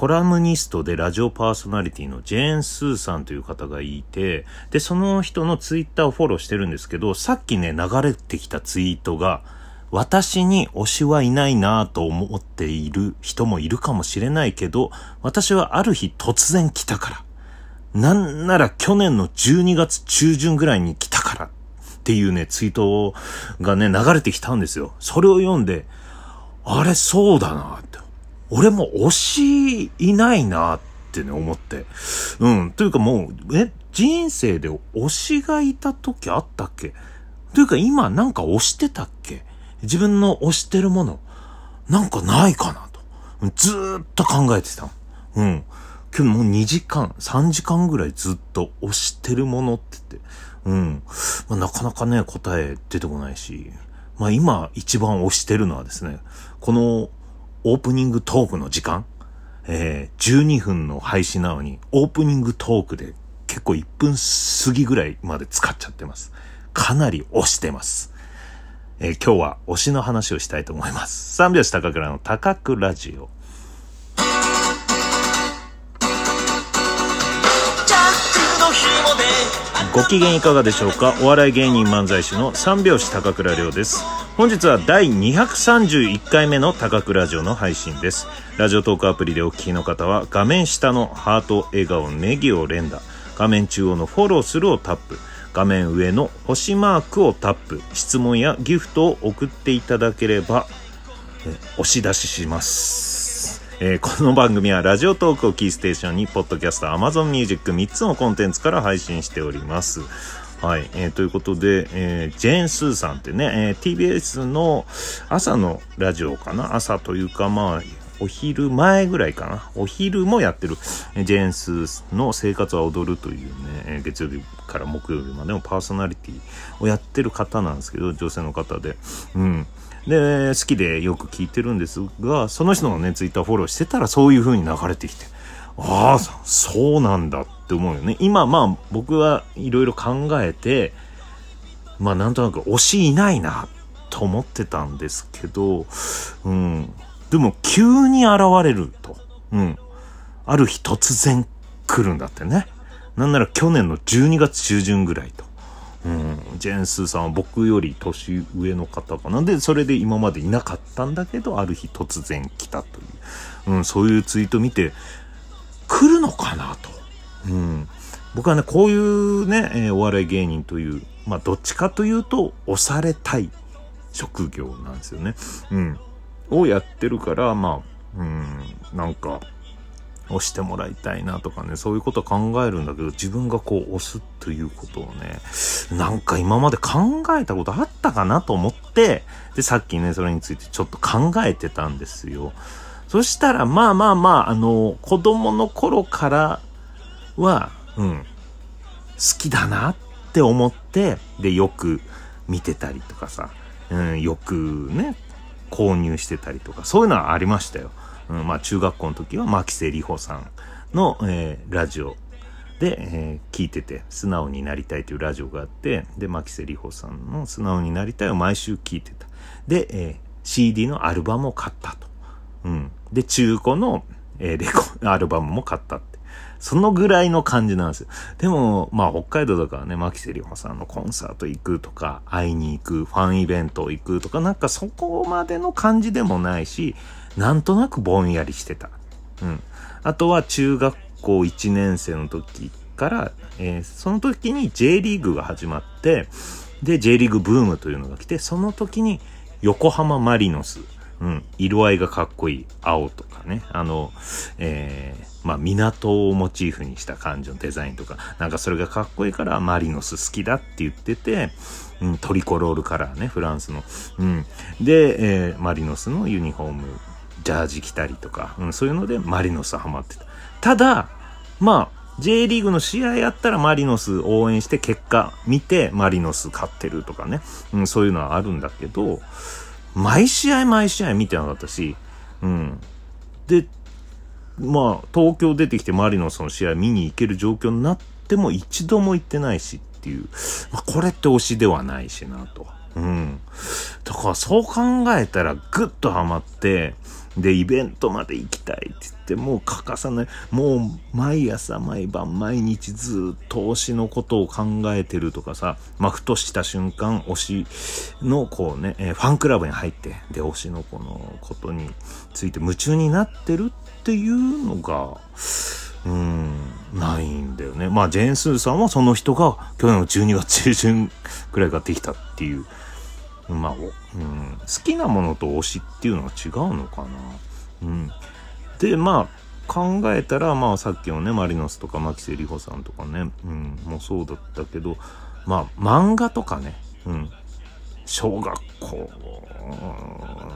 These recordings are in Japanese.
コラムニストでラジオパーソナリティのジェーン・スーさんという方がいて、で、その人のツイッターをフォローしてるんですけど、さっきね、流れてきたツイートが、私に推しはいないなぁと思っている人もいるかもしれないけど、私はある日突然来たから。なんなら去年の12月中旬ぐらいに来たからっていうね、ツイートがね、流れてきたんですよ。それを読んで、あれそうだなって。俺も推しいないなってね、思って。うん。というかもう、え、人生で推しがいた時あったっけ？というか今なんか推してたっけ？自分の推してるもの、なんかないかなと。ずーっと考えてた。うん。今日もう2時間、3時間ぐらいずっと推してるものって言って。うん。まあ、なかなかね、答え出てこないし。まあ今一番推してるのはですね、このオープニングトークの時間、えー、12分の配信なのに、オープニングトークで結構1分過ぎぐらいまで使っちゃってます。かなり押してます。えー、今日は推しの話をしたいと思います。三拍子高倉の高倉ラジオ。ご機嫌いかがでしょうか？お笑い芸人漫才師の三拍子高倉涼です。本日は第231回目の高倉ラジオの配信です。ラジオトークアプリでお聞きの方は画面下のハート笑顔ネギを連打。画面中央のフォローするをタップ。画面上の星マークをタップ。質問やギフトを送っていただければ押し出しします。えー、この番組はラジオトークをキーステーションに、ポッドキャスト、Amazon Music 3つのコンテンツから配信しております。はい。えー、ということで、えー、ジェーン・スーさんってね、えー、TBS の朝のラジオかな？朝というか、まあ、お昼前ぐらいかな？お昼もやってる、ジェーンスーの生活は踊るというね、月曜日から木曜日までのパーソナリティをやってる方なんですけど、女性の方で。うん。で、好きでよく聞いてるんですが、その人のね、ツイッターフォローしてたらそういう風に流れてきて、ああ、そうなんだって思うよね。今、まあ、僕はいろいろ考えて、まあ、なんとなく推しいないな、と思ってたんですけど、うん。でも、急に現れると。うん。ある日突然来るんだってね。なんなら去年の12月中旬ぐらいと。うん、ジェーンスーさんは僕より年上の方かな。で、それで今までいなかったんだけど、ある日突然来たという、うん、そういうツイート見て、来るのかなと。うん、僕はね、こういうね、えー、お笑い芸人という、まあ、どっちかというと、押されたい職業なんですよね。うん。をやってるから、まあ、うん、なんか、押してもらいたいなとかね、そういうことは考えるんだけど、自分がこう押すということをね、なんか今まで考えたことあったかなと思って、で、さっきね、それについてちょっと考えてたんですよ。そしたら、まあまあまあ、あの、子供の頃からは、うん、好きだなって思って、で、よく見てたりとかさ、うん、よくね、購入してたりとか、そういうのはありましたよ。うん、まあ中学校の時は牧瀬里穂さんの、えー、ラジオで、えー、聞いてて、素直になりたいというラジオがあって、で、牧瀬里穂さんの素直になりたいを毎週聞いてた。で、えー、CD のアルバムを買ったと。うん。で、中古の、えー、レコ、アルバムも買ったって。そのぐらいの感じなんですよ。でも、まあ、北海道だからね、牧瀬里穂さんのコンサート行くとか、会いに行く、ファンイベント行くとか、なんかそこまでの感じでもないし、なんとなくぼんやりしてた。うん。あとは中学校1年生の時から、えー、その時に J リーグが始まって、で、J リーグブームというのが来て、その時に横浜マリノス、うん、色合いがかっこいい青とかね、あの、えー、まあ、港をモチーフにした感じのデザインとか、なんかそれがかっこいいからマリノス好きだって言ってて、うん、トリコロールカラーね、フランスの。うん。で、えー、マリノスのユニフォームジャージ着たりとか、うん、そういうのでマリノスハマってた。ただ、まあ、J リーグの試合やったらマリノス応援して結果見てマリノス勝ってるとかね、うん、そういうのはあるんだけど、毎試合毎試合見てなかったし、うん。で、まあ、東京出てきてマリノスの試合見に行ける状況になっても一度も行ってないしっていう、まあ、これって推しではないしなと。うん。だからそう考えたらぐっとハマって、で、イベントまで行きたいって言って、もう欠かさない、もう毎朝毎晩毎日ずっと推しのことを考えてるとかさ、まあ、ふとした瞬間、推しのこうね、え、ファンクラブに入って、で、推しの子のことについて夢中になってるっていうのが、うん、ないんだよね。まあ、ジェーン・スーさんはその人が去年の12月中旬くらいができたっていうまあ、うん、好きなものと推しっていうのは違うのかな。うん。で、まあ、考えたら、まあ、さっきのね、マリノスとか牧瀬里穂さんとかね、うん、もうそうだったけど、まあ、漫画とかね、うん、小学校、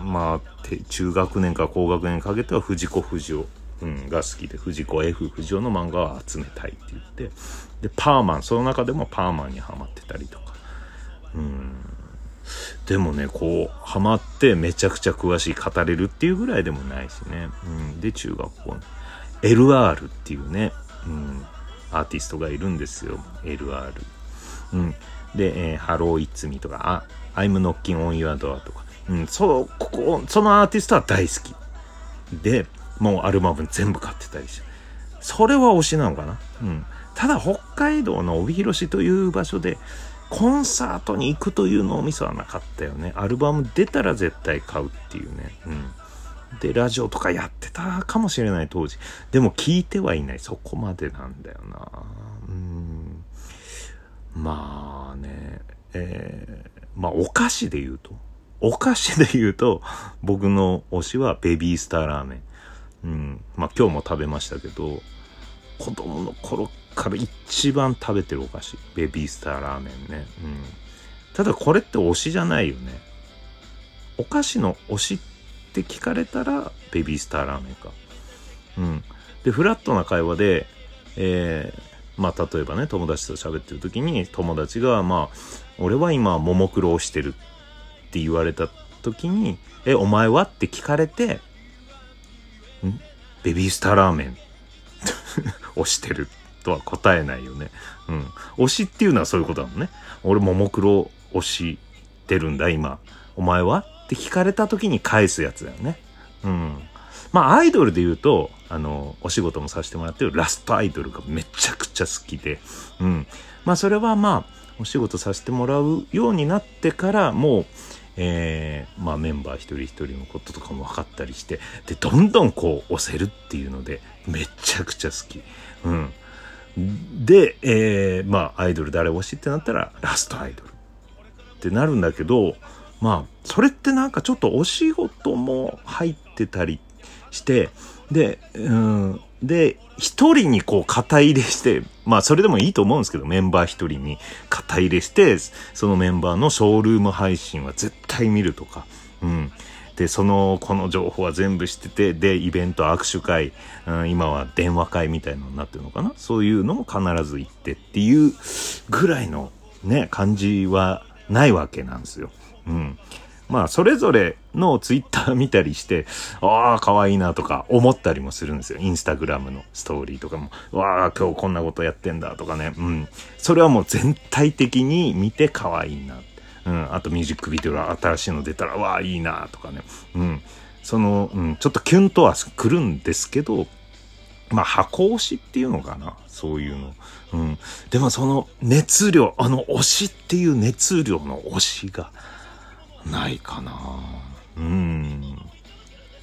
まあ、中学年か高学年かけては藤子不二雄、うん、が好きで、藤子 F 不二雄の漫画を集めたいって言って、で、パーマン、その中でもパーマンにはまってたりとか、うん、でもね、こう、ハマってめちゃくちゃ詳しい語れるっていうぐらいでもないしね。うん、で、中学校 LR っていうね、うん、アーティストがいるんですよ。LR。うん。で、えー、ハローイッツミとか、あ、I'm knocking on your door とか。うん、そう、ここ、そのアーティストは大好き。で、もうアルバム全部買ってたりして。それは推しなのかな？うん。ただ、北海道の帯広市という場所で、コンサートに行くという脳みそはなかったよね。アルバム出たら絶対買うっていうね。うん。で、ラジオとかやってたかもしれない当時。でも聞いてはいない。そこまでなんだよな。うん。まあね、えー、まあお菓子で言うと、お菓子で言うと、僕の推しはベビースターラーメン。うん。まあ今日も食べましたけど、子供の頃から一番食べてるお菓子。ベビースターラーメンね。うん。ただこれって推しじゃないよね。お菓子の推しって聞かれたら、ベビースターラーメンか。うん。で、フラットな会話で、えー、まあ、例えばね、友達と喋ってる時に、友達が、まあ、俺は今、ももクロをしてるって言われた時に、え、お前はって聞かれて、ん？ベビースターラーメン をしてるとは答えないよね。うん。推しっていうのはそういうことだもんね。俺ももクロ推してるんだ、今。お前は？って聞かれた時に返すやつだよね。うん。まあ、アイドルで言うと、あの、お仕事もさせてもらってるラストアイドルがめちゃくちゃ好きで、うん。まあ、それはまあ、お仕事させてもらうようになってから、もう、えー、まあメンバー一人一人のこととかも分かったりして、で、どんどんこう押せるっていうので、めちゃくちゃ好き。うん。で、えー、まあ、アイドル誰推しってなったら、ラストアイドルってなるんだけど、まあ、それってなんかちょっとお仕事も入ってたりして、で、うん、で、一人にこう肩入れして、まあそれでもいいと思うんですけど、メンバー一人に肩入れして、そのメンバーのショールーム配信は絶対見るとか、うん。で、その、この情報は全部知ってて、で、イベント、握手会、うん、今は電話会みたいのになってるのかな？そういうのも必ず行ってっていうぐらいのね、感じはないわけなんですよ。うん。まあ、それぞれのツイッター見たりして、ああ、可愛いいなとか思ったりもするんですよ。インスタグラムのストーリーとかも、わあ、今日こんなことやってんだとかね。うん。それはもう全体的に見て可愛いな。うん。あとミュージックビデオが新しいの出たら、わあ、いいなとかね。うん。その、うん、ちょっとキュンとは来るんですけど、まあ、箱推しっていうのかな。そういうの。うん。でもその熱量、あの推しっていう熱量の推しが、ないかなうん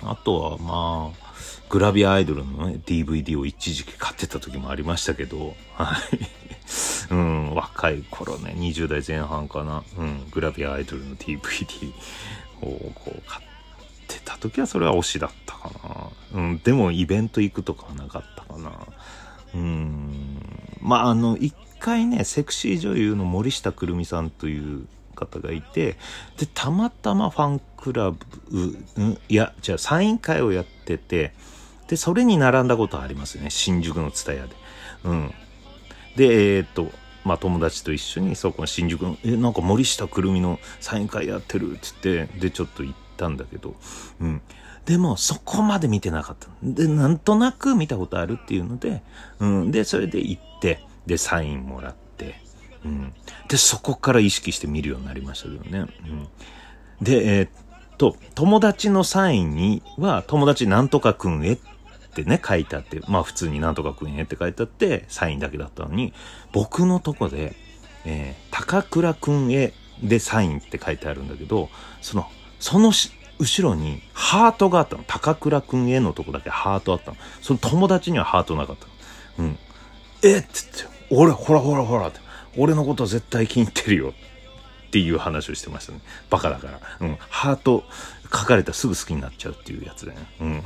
あとはまあグラビアアイドルのね DVD を一時期買ってた時もありましたけどはいうん若い頃ね20代前半かなうんグラビアアイドルの DVD をこう買ってた時はそれは推しだったかなうんでもイベント行くとかはなかったかなうんまああの一回ねセクシー女優の森下くるみさんという方がいて、で、たまたまファンクラブ、うん、いや、じゃあサイン会をやってて、で、それに並んだことありますよね。新宿の蔦屋で。うん。で、えー、っと、まあ友達と一緒にそこの新宿の、え、なんか森下くるみのサイン会やってるって言って、で、ちょっと行ったんだけど、うん。でも、そこまで見てなかった。で、なんとなく見たことあるっていうので、うん。で、それで行って、で、サインもらって、うん。で、そこから意識して見るようになりましたけどね。うん。で、えー、っと、友達のサインには、友達なんとかくんへっってね、書いてあって、まあ普通になんとかくんへって書いてあって、サインだけだったのに、僕のとこで、えー、高倉くんへでサインって書いてあるんだけど、その、その後ろにハートがあったの。高倉くんへのとこだけハートあったの。その友達にはハートなかったの。うん。えっつって、俺、ほらほらほらって、俺のこと絶対気に入ってるよ。っていう話をしてましたね。バカだから。うん。ハート書かれたらすぐ好きになっちゃうっていうやつだね。うん。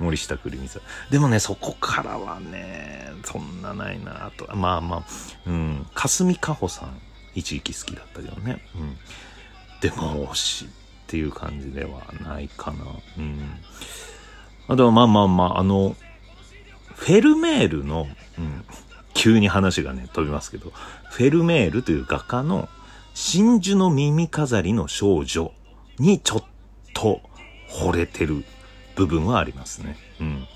森下くりみさん。でもね、そこからはね、そんなないなと。まあまあ、うん。霞かほさん、一時期好きだったけどね。うん。でも、推しっていう感じではないかな。うん。あとはまあまあまあ、あの、フェルメールの、うん、急に話がね、飛びますけど、フェルメールという画家の真珠の耳飾りの少女にちょっと惚れてる部分はありますね。うん。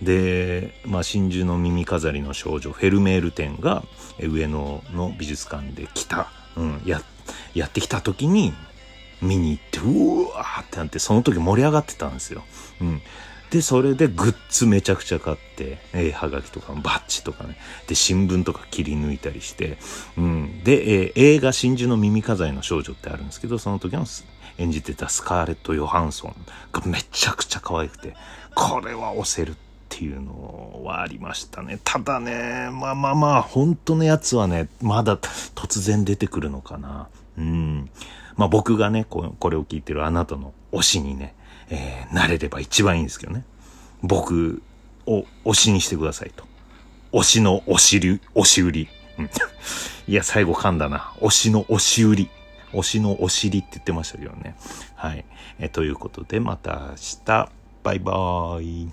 で、まあ、真珠の耳飾りの少女、フェルメール展が上野の美術館で来た、うん、や、やってきた時に見に行って、うわーってなって、その時盛り上がってたんですよ。うん。で、それでグッズめちゃくちゃ買って、えー、はがきとかバッジとかね。で、新聞とか切り抜いたりして、うん。で、えー、映画真珠の耳飾りの少女ってあるんですけど、その時の演じてたスカーレット・ヨハンソンがめちゃくちゃ可愛くて、これは押せるっていうのはありましたね。ただね、まあまあまあ、本当のやつはね、まだ突然出てくるのかな。うん。まあ僕がね、これを聞いてるあなたの推しにね、えー、なれれば一番いいんですけどね。僕を推しにしてくださいと。推しの推しり、推し売り。うん、いや、最後噛んだな。推しの推し売り。推しのお尻って言ってましたけどね。はい。えということで、また明日。バイバーイ。